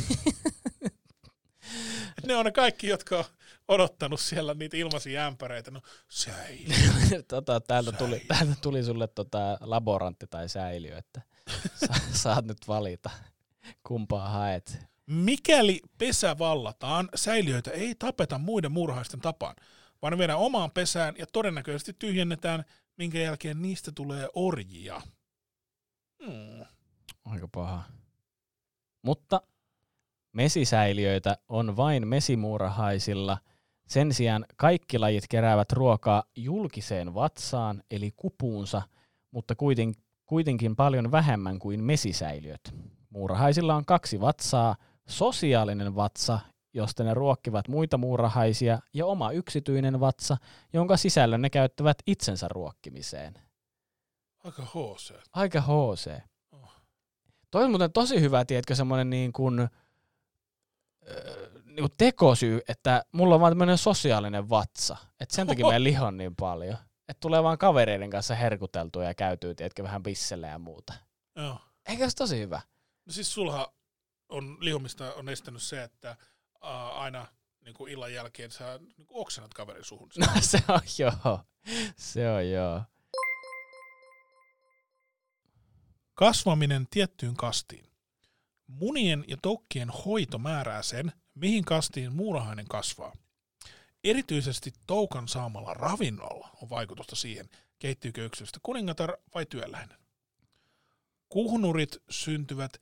Ne on ne kaikki, jotka on odottanut siellä niitä ilmaisia ämpäreitä. No säiliö. tota, täältä, tuli, täältä tuli sulle tota laborantti tai säiliö, että sa- saat nyt valita, kumpaa haet. Mikäli pesä vallataan, säiliöitä ei tapeta muiden murhaisten tapaan, vaan ne viedään omaan pesään ja todennäköisesti tyhjennetään, minkä jälkeen niistä tulee orjia. Hmm. Aika paha. Mutta mesisäiliöitä on vain mesimuurahaisilla. Sen sijaan kaikki lajit keräävät ruokaa julkiseen vatsaan, eli kupuunsa, mutta kuiten, kuitenkin paljon vähemmän kuin mesisäiliöt. Muurahaisilla on kaksi vatsaa, sosiaalinen vatsa, josta ne ruokkivat muita muurahaisia, ja oma yksityinen vatsa, jonka sisällön ne käyttävät itsensä ruokkimiseen. Aika HC. Aika HC. Oh. Toi on muuten tosi hyvä, tiedätkö, semmoinen niin kuin, öö, niin kuin tekosyy, että mulla on vaan tämmöinen sosiaalinen vatsa. Että sen takia mä lihon niin paljon. Että tulee vaan kavereiden kanssa herkuteltua ja käytyy, tiedätkö, vähän bisselle ja muuta. Joo. Eikö se tosi hyvä? No siis sulha on lihomista on estänyt se, että ää, aina niin kuin illan jälkeen sä niin kuin oksennat kaverin suhun. No se on joo. Se on joo. Kasvaminen tiettyyn kastiin. Munien ja toukkien hoito määrää sen, mihin kastiin muurahainen kasvaa. Erityisesti toukan saamalla ravinnolla on vaikutusta siihen, kehittyykö yksilöstä kuningatar vai työläinen. Kuhnurit syntyvät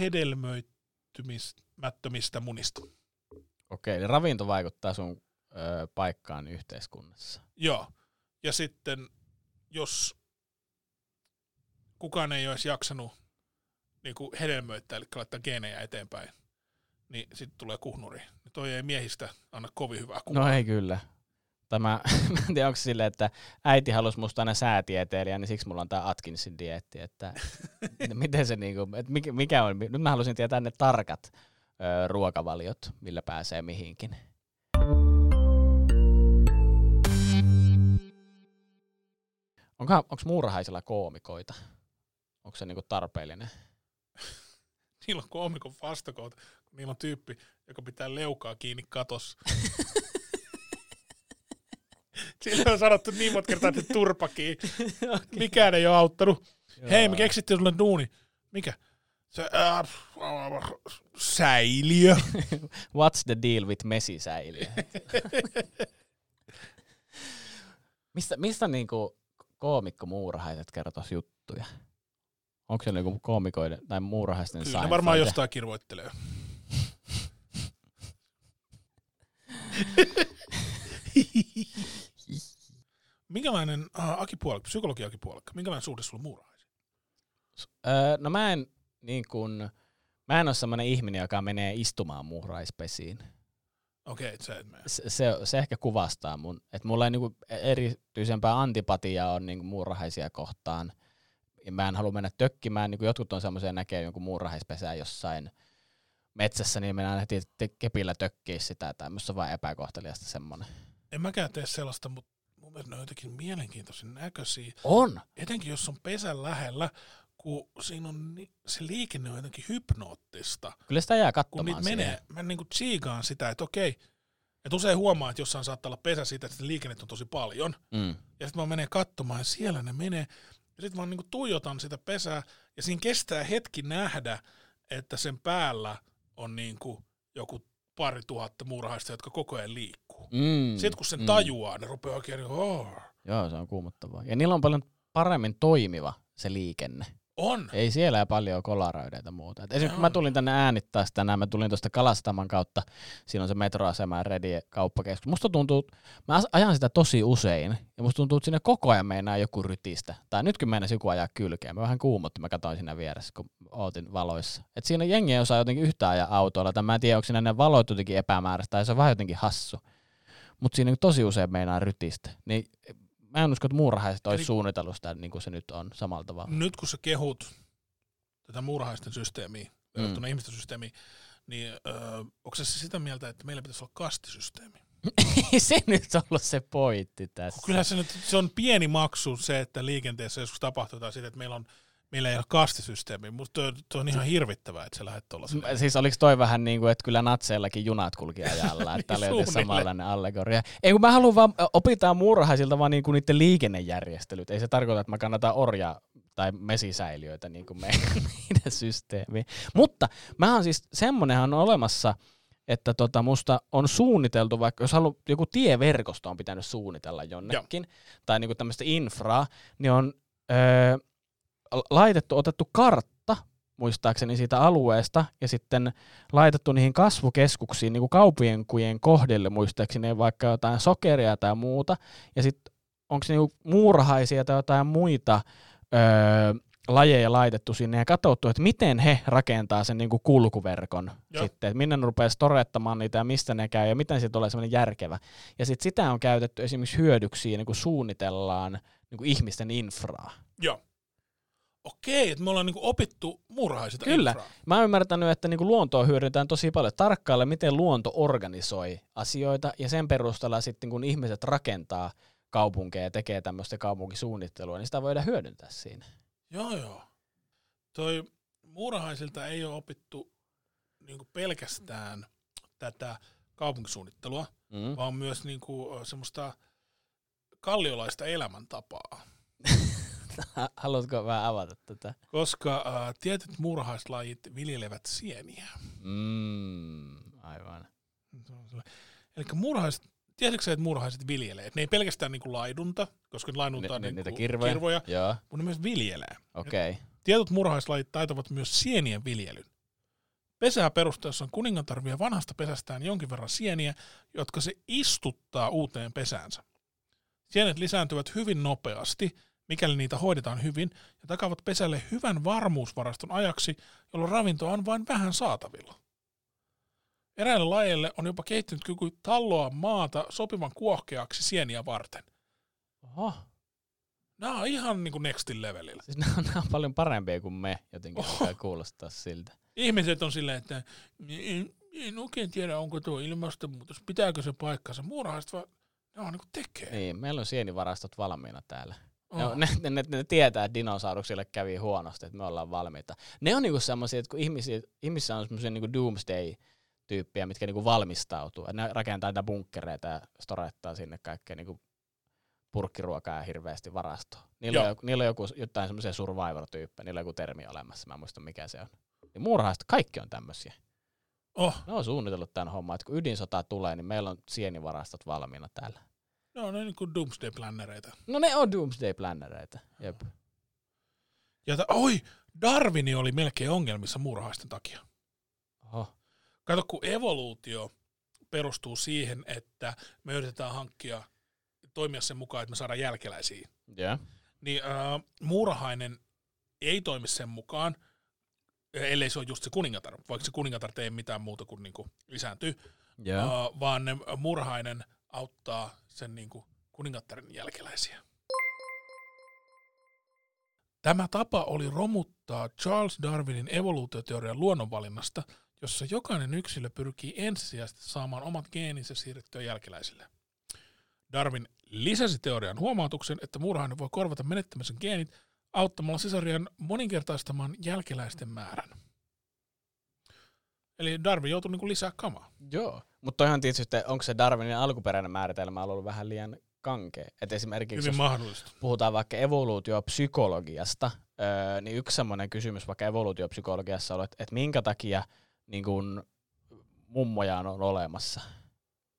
hedelmöitymättömistä munista. Okei, eli ravinto vaikuttaa sun öö, paikkaan yhteiskunnassa. Joo. Ja sitten, jos kukaan ei olisi jaksanut niin kuin hedelmöittää, eli laittaa geenejä eteenpäin, niin sitten tulee kuhnuri. Niin toi ei miehistä anna kovin hyvää kuvaa. No ei kyllä. Tämä, mä en tiedä, onko silleen, että äiti halusi musta aina säätieteilijä, niin siksi mulla on tämä Atkinsin dieetti, että miten se niinku, että mikä, mikä on, nyt mä haluaisin tietää ne tarkat ö, ruokavaliot, millä pääsee mihinkin. Onko, onko muurahaisilla koomikoita? Onko se niinku tarpeellinen? Niillä on koomikon vastakohta, kun niillä on tyyppi, joka pitää leukaa kiinni katossa. Sillä on sanottu niin monta kertaa, että turpakiin. Mikään ei ole auttanut. Hei, me keksittiin sulle duuni. Mikä? Se, äh, säiliö. What's the deal with mesisäiliö? mistä, mistä niinku koomikko muurahaiset kertois juttuja? Onko se niinku koomikoiden tai muurahaisten Kyllä ne varmaan jostain kirvoittelee. Minkälainen, äh, Aki Puolakka, psykologi Aki Puolakka, minkälainen suhde sulla muurahaisiin? Öö, no mä en, niin kun, mä en ole semmoinen ihminen, joka menee istumaan muuraispesiin. Okei, okay. Se, se, se ehkä kuvastaa mun, että mulla ei niinku erityisempää antipatiaa on niinku muurahaisia kohtaan. Ja mä en halua mennä tökkimään, niin jotkut on semmoisia näkee jonkun muurahaispesää jossain metsässä, niin mennään heti kepillä tökkiä sitä, tai on vaan epäkohteliasta semmoinen. En mäkään tee sellaista, mutta mun mielestä ne on jotenkin mielenkiintoisen näköisiä. On! Etenkin jos on pesän lähellä, kun siinä on, se liikenne on jotenkin hypnoottista. Kyllä sitä jää Kun katsomaan niitä menee, mä niinku tsiigaan sitä, että okei, Et usein huomaa, että jossain saattaa olla pesä siitä, että sitä liikennettä on tosi paljon. Mm. Ja sitten mä menen katsomaan ja siellä ne menee. Ja sitten mä niinku tuijotan sitä pesää ja siinä kestää hetki nähdä, että sen päällä on niinku joku pari tuhatta muurahaista, jotka koko ajan liikkuu. Mm. Sitten kun sen mm. tajuaa, ne rupeaa oikein niin, oh. Joo, se on kuumottavaa. Ja niillä on paljon paremmin toimiva se liikenne. On. Ei siellä paljon kolaroideita muuta. Et esimerkiksi kun mä tulin tänne äänittää sitä mä tulin tuosta Kalastaman kautta, siinä on se metroasema ja Redi kauppakeskus. Musta tuntuu, mä ajan sitä tosi usein, ja musta tuntuu, että siinä koko ajan meinaa joku rytistä. Tai nytkin meinasi joku ajaa kylkeen. Mä vähän kuumotti, mä katsoin siinä vieressä, kun ootin valoissa. Et siinä jengi ei osaa jotenkin yhtään ajaa autoilla, tai mä en tiedä, onko siinä ne valot jotenkin epämääräistä, tai se on vähän jotenkin hassu. Mutta siinä tosi usein meinaa rytistä. Niin mä en usko, että muurahaiset olisi Eli- suunnitellut sitä niin kuin se nyt on samalla tavalla. Nyt kun sä kehut tätä muurahaisten systeemiä, verrattuna ihmisten systeemiin, niin öö, onko se sitä mieltä, että meillä pitäisi olla kastisysteemi? Ei se nyt ollut se pointti tässä. Kyllähän se nyt se on pieni maksu se, että liikenteessä joskus tapahtuu jotain siitä, että meillä, on, meillä ei ole kastisysteemi. Musta toi, toi on ihan hirvittävää, että sä lähdet tuolla Siis oliko toi vähän niin kuin, että kyllä natseillakin junat kulki ajalla, että oli jotenkin Suunnilleen. samanlainen allegoria. Ei kun mä haluan vaan, opitaan muurahaisilta vaan niin kuin niiden liikennejärjestelyt. Ei se tarkoita, että mä kannatan orjaa tai mesisäiliöitä niin kuin meidän, systeemiin. Mutta mä oon siis, semmonenhan on olemassa, että tota, musta on suunniteltu, vaikka jos halu, joku tieverkosto on pitänyt suunnitella jonnekin, tai niinku tämmöistä infraa, niin on öö, laitettu, otettu kartta, muistaakseni siitä alueesta, ja sitten laitettu niihin kasvukeskuksiin, niin kuin kaupunkujen kohdille, muistaakseni vaikka jotain sokeria tai muuta, ja sitten onko niinku muurahaisia tai jotain muita öö, lajeja laitettu sinne ja katsottu, että miten he rakentaa sen niinku kulkuverkon Joo. sitten, että minne ne rupeaa storettamaan niitä ja mistä ne käy ja miten siitä tulee semmoinen järkevä. Ja sitten sitä on käytetty esimerkiksi hyödyksi, niin kuin suunnitellaan niin kuin ihmisten infraa. Joo. Okei, että me ollaan niinku opittu muurahaisilta Kyllä. infraa. Mä oon ymmärtänyt, että niinku luontoa hyödyntää tosi paljon. Tarkkailla, miten luonto organisoi asioita ja sen perusteella sitten kun ihmiset rakentaa kaupunkeja ja tekee tämmöistä kaupunkisuunnittelua, niin sitä voidaan hyödyntää siinä. Joo, joo. Toi muurahaisilta ei ole opittu niinku pelkästään tätä kaupunkisuunnittelua, Mm. vaan myös niinku semmoista kalliolaista elämäntapaa. Haluatko vähän avata tätä? Koska äh, tietyt muurahaislajit viljelevät sieniä. Mm, aivan. Eli muurahaiset, tiedätkö sä, että muurahaiset viljelee? Et ne ei pelkästään niinku laidunta, koska laidunta on Ni- ni- niinku niitä kirvoja. kirvoja, Joo, mutta ne myös viljelee. okei. Okay. Tietyt murhaislajit taitavat myös sienien viljelyn. Pesää perustaessaan kuningatar vie vanhasta pesästään jonkin verran sieniä, jotka se istuttaa uuteen pesäänsä. Sienet lisääntyvät hyvin nopeasti, mikäli niitä hoidetaan hyvin, ja takavat pesälle hyvän varmuusvaraston ajaksi, jolloin ravintoa on vain vähän saatavilla. Eräille lajeille on jopa kehittynyt kyky talloa maata sopivan kuohkeaksi sieniä varten. Oho. Nämä on ihan niin kuin nextin levelillä. Siis nämä on, nämä on paljon parempia kuin me, jotenkin Oho. kuulostaa siltä. ihmiset on silleen, että en, en oikein tiedä, onko tuo ilmastonmuutos, pitääkö se paikkansa. Muurahaiset vaan, ne vaan niin tekee. Niin, meillä on sienivarastot valmiina täällä. Oh. No, ne, ne, ne, ne, tietää, että dinosauruksille kävi huonosti, että me ollaan valmiita. Ne on niinku semmoisia, että kun ihmisiä, ihmisissä on semmoisia niinku doomsday-tyyppiä, mitkä niinku valmistautuu. Et ne rakentaa niitä bunkkereita ja storettaa sinne kaikkea niinku purkkiruokaa ja hirveästi varastoa. Niillä on, Joo. joku, niillä on joku, jotain semmoisia survivor-tyyppejä, niillä on joku termi olemassa, mä en muista mikä se on. Niin muurahaista kaikki on tämmöisiä. oh. Ne on suunnitellut tämän homman, että kun ydinsota tulee, niin meillä on sienivarastot valmiina täällä. Ne on ne niin kuin doomsday-plannereita. No ne on doomsday plannereita. Jep. Ja ta- oi, Darwini oli melkein ongelmissa muurahaisten takia. Oho. Kato, kun evoluutio perustuu siihen, että me yritetään hankkia, toimia sen mukaan, että me saadaan jälkeläisiä, Yeah. niin äh, muurahainen ei toimi sen mukaan, ellei se ole just se kuningatar, vaikka se kuningatar tee mitään muuta kuin niinku lisääntyy, Yeah. uh, vaan ne murhainen auttaa sen niinku kuningattarin jälkeläisiä. Tämä tapa oli romuttaa Charles Darwinin evoluutioteorian luonnonvalinnasta, jossa jokainen yksilö pyrkii ensisijaisesti saamaan omat geeninsä siirrettyä jälkeläisille. Darwin lisäsi teorian huomautuksen, että murhainen voi korvata menettämisen geenit auttamalla sisarian moninkertaistamaan jälkeläisten määrän. Eli Darwin joutui niinku lisää kamaa. Joo. Mutta toihan tietysti, onko se Darwinin alkuperäinen määritelmä ollut vähän liian kankea. Et esimerkiksi Hyvin jos mahdollista. puhutaan vaikka evoluutiopsykologiasta, öö, niin yksi semmoinen kysymys vaikka evoluutiopsykologiassa on, että, että minkä takia niin kun, mummoja on olemassa.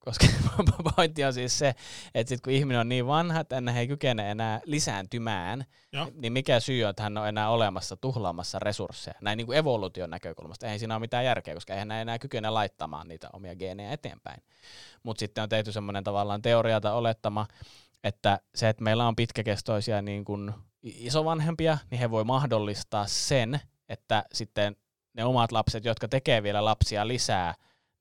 Koska pointti on siis se, että sit kun ihminen on niin vanha, että enää ei kykene enää lisääntymään, Joo. niin mikä syy on, että hän on enää olemassa tuhlaamassa resursseja. Näin niin kuin evoluution näkökulmasta. Eihän siinä ole mitään järkeä, koska eihän hän enää kykene laittamaan niitä omia geenejä eteenpäin. Mutta sitten on tehty semmoinen tavallaan teoria tai olettama, että se, että meillä on pitkäkestoisia niin kuin isovanhempia, niin he voi mahdollistaa sen, että sitten ne omat lapset, jotka tekee vielä lapsia lisää,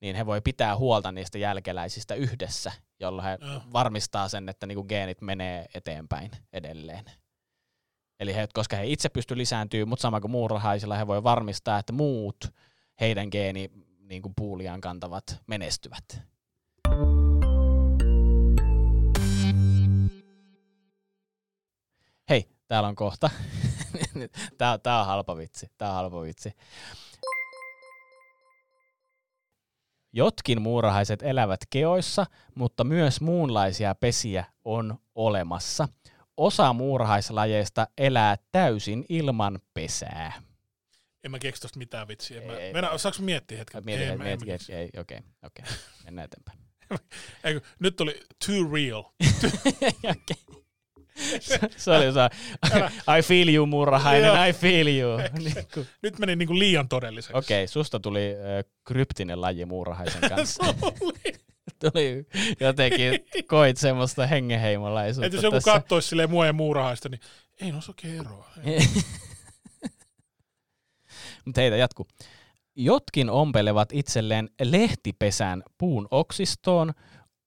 niin he voi pitää huolta niistä jälkeläisistä yhdessä, jolloin he Joo. varmistaa sen, että niinku geenit menee eteenpäin edelleen. Eli he, koska he itse pysty lisääntyä, mutta sama kuin muurahaisilla, he voi varmistaa, että muut heidän geeni niin kuin puuliaan kantavat menestyvät. Hei, täällä on kohta. tää, tää on halpa vitsi. Tää on halpa vitsi. Jotkin muurahaiset elävät keoissa, mutta myös muunlaisia pesiä on olemassa. Osa muurahaislajeista elää täysin ilman pesää. En mä keksi tosta mitään vitsiä. En Mä, Ei, mennään, saanko miettiä hetken? Mietin, Ei, mietin, keksi. ei, okei, okei. Mennään eteenpäin. Eikö, nyt tuli too real. Okei. Se, se oli se, I feel you muurahainen, Joo. I feel you. Niin kuin- Nyt meni niinku liian todelliseksi. Okei, susta tuli kryptinen laji muurahaisen kanssa. Tuli. jotenkin, koit semmoista hengenheimolaisuutta. Et jos joku tässä. kattoisi silleen mua ja muurahaista, niin ei noissa oikein eroa. Mutta heitä jatku. Jotkin ompelevat itselleen lehtipesän puun oksistoon,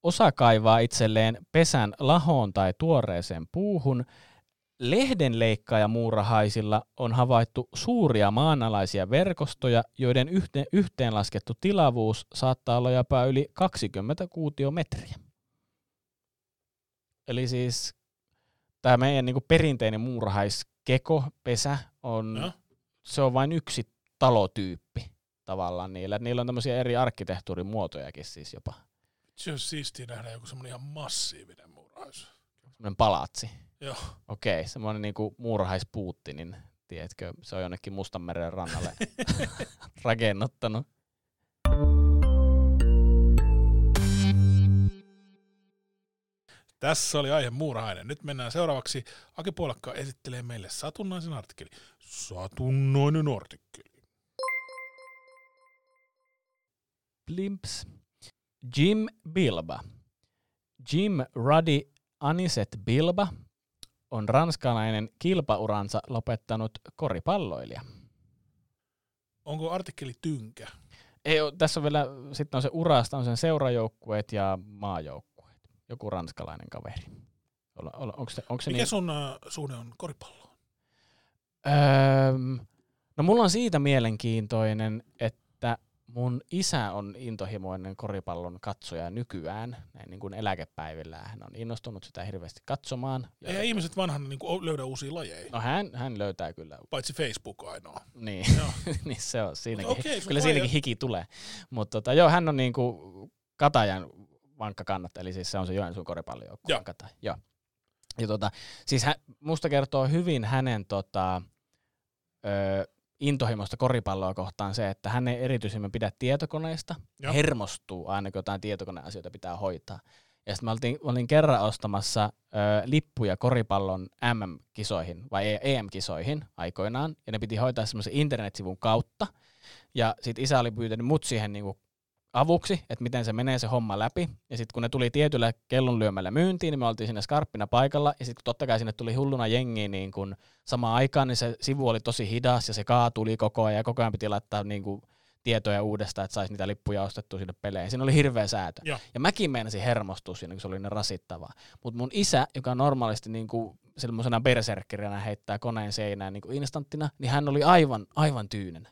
osa kaivaa itselleen pesän lahoon tai tuoreeseen puuhun. Lehdenleikkaajamuurahaisilla on havaittu suuria maanalaisia verkostoja, joiden yhteen, yhteenlaskettu tilavuus saattaa olla jopa yli 20 kuutiometriä. Eli siis tämä meidän niinku perinteinen muurahaiskeko, pesä, on Joo. se on vain yksi talotyyppi tavallaan niillä. Niillä on tämmöisiä eri arkkitehtuurin muotojakin siis jopa. Se olisi siistiä nähdä joku semmoinen ihan massiivinen muurahais. Semmoinen palatsi. Joo. Okei, semmoinen niinku muurahaispuutti, niin tiedätkö, se on jonnekin Mustanmeren rannalle rakennuttanut. Tässä oli aihe muurahainen. Nyt mennään seuraavaksi. Aki Puolakka esittelee meille satunnaisen artikkeli. Satunnainen artikkeli. Blimps. Jim Bilba. Jim Ruddy Aniset Bilba on ranskalainen kilpauransa lopettanut koripalloilija. Onko artikkeli tynkä? Ei, tässä on vielä, sitten on se urasta, on sen seurajoukkueet ja maajoukkueet. Joku ranskalainen kaveri. Onko se, onko se Mikä niin? sun uh, suhde on koripalloon? Öö, no mulla on siitä mielenkiintoinen, että mun isä on intohimoinen koripallon katsoja nykyään, näin niin kuin eläkepäivillä. Hän on innostunut sitä hirveästi katsomaan. Ja- Eihän ihmiset vanhana niin löydä uusia lajeja, No hän, hän löytää kyllä. paitsi Facebook ainoa. Niin, Joo. niin se on siinäkin. Okei, sun kyllä siinäkin hiki tulee. Mutta tota, joo, hän on niinku Katajan vankka kannattaja, eli siis se on se Joensuun koripallojoukkueen Joo. Kataja. Joo. Ja tota, siis hän, musta kertoo hyvin hänen tota, ö, intohimoista koripalloa kohtaan se, että hän ei erityisemmin pidä tietokoneista, Joo. hermostuu aina kun jotain tietokoneasioita pitää hoitaa. Ja sitten mä oltiin, olin kerran ostamassa ö, lippuja koripallon MM-kisoihin vai E- EM-kisoihin aikoinaan, ja ne piti hoitaa semmoisen internetsivun kautta. Ja sitten isä oli pyytänyt mut siihen niinku avuksi, että miten se menee se homma läpi. Ja sitten kun ne tuli tietyllä kellonlyömällä myyntiin, niin me oltiin sinne skarppina paikalla. Ja sitten kun totta kai sinne tuli hulluna jengi niin kun samaan aikaan, niin se sivu oli tosi hidas ja se kaatuli koko ajan. Ja koko ajan piti laittaa niin kun tietoja uudestaan, että saisi niitä lippuja ostettua sinne peleihin. Siinä oli hirveä säätö. Joo. Ja mäkin meinasin hermostua siinä, kun se oli niin rasittavaa. Mutta mun isä, joka normaalisti niin kuin semmoisena berserkkerinä heittää koneen seinään niin kuin instanttina, niin hän oli aivan, aivan tyynenä.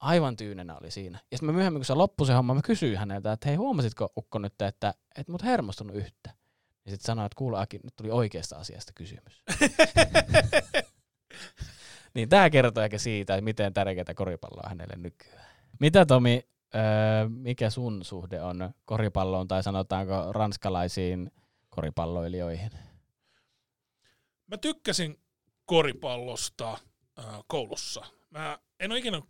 Aivan tyynenä oli siinä. Ja sitten myöhemmin, kun se loppui se homma, mä kysyin häneltä, että hei huomasitko Ukko nyt, että et mut hermostunut yhtä. Ja sitten sanoi, että kuule Aki, nyt tuli oikeasta asiasta kysymys. niin tämä kertoo ehkä siitä, että miten tärkeää koripalloa hänelle nykyään. Mitä Tomi, öö, mikä sun suhde on koripalloon tai sanotaanko ranskalaisiin koripalloilijoihin? Mä tykkäsin koripallosta äh, koulussa. Mä en ole ikinä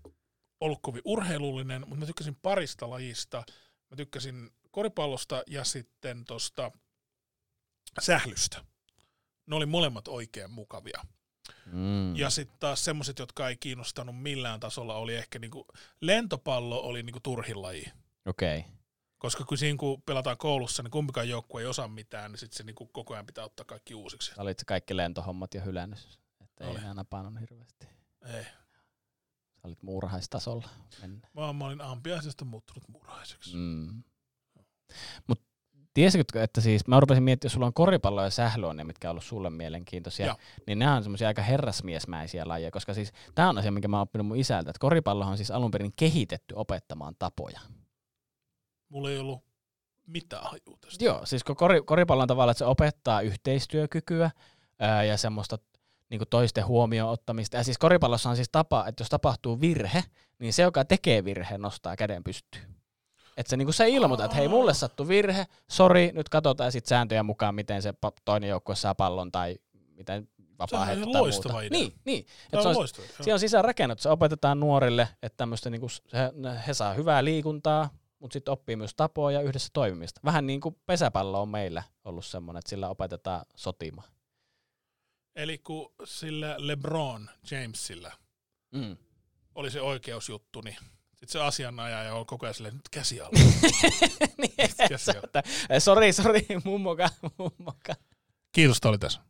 ollut kovin urheilullinen, mutta mä tykkäsin parista lajista. Mä tykkäsin koripallosta ja sitten tosta sählystä. Ne oli molemmat oikein mukavia. Mm. Ja sitten taas semmoiset, jotka ei kiinnostanut millään tasolla, oli ehkä niinku, lentopallo oli niinku turhin laji. Okei. Okay. Koska kun siinä kun pelataan koulussa, niin kumpikaan joukkue ei osaa mitään, niin sitten se niinku koko ajan pitää ottaa kaikki uusiksi. Olit se kaikki lentohommat jo hylännyt, että ei enää napannut hirveästi. Ei. Sä olit muurahaistasolla. Mennä. Vaan mä olin ampiaisesta muuttunut murhaiseksi. Mm. Mut tiesitkö, että siis, mä rupesin miettimään, jos sulla on koripallo ja sählyonne, mitkä on ollut sulle mielenkiintoisia, Joo. niin nämä on semmoisia aika herrasmiesmäisiä lajeja, koska siis tämä on asia, minkä mä oon oppinut mun isältä, että koripallo on siis alun perin kehitetty opettamaan tapoja. Mulla ei ollut mitään hajua tästä. Joo, siis kori, koripallo on tavallaan, että se opettaa yhteistyökykyä ää, ja semmoista niin toisten huomioon ottamista. Ja siis koripallossa on siis tapa, että jos tapahtuu virhe, niin se, joka tekee virheen, nostaa käden pystyyn. Että se niinku se ilmoittaa, että hei, mulle sattui virhe, sori, nyt katsotaan sitten sääntöjen mukaan, miten se toinen joukkue saa pallon tai miten vapaa Sehän on loistava muuta. idea. Niin, niin. Tämä se on on, loistava. siinä on sisään rakennettu, se opetetaan nuorille, että tämmöistä niinku, s- he, he saa hyvää liikuntaa, mutta sitten oppii myös tapoja ja yhdessä toimimista. Vähän niin kuin pesäpallo on meillä ollut semmoinen, että sillä opetetaan sotimaan. Eli kun sillä LeBron Jamesillä Mm. oli se oikeusjuttu, niin sitten se asianajaja on koko ajan silleen, nyt käsi alla. niin, alla. että, sori, sori, mummoka, mummoka. Kiitos, että oli tässä.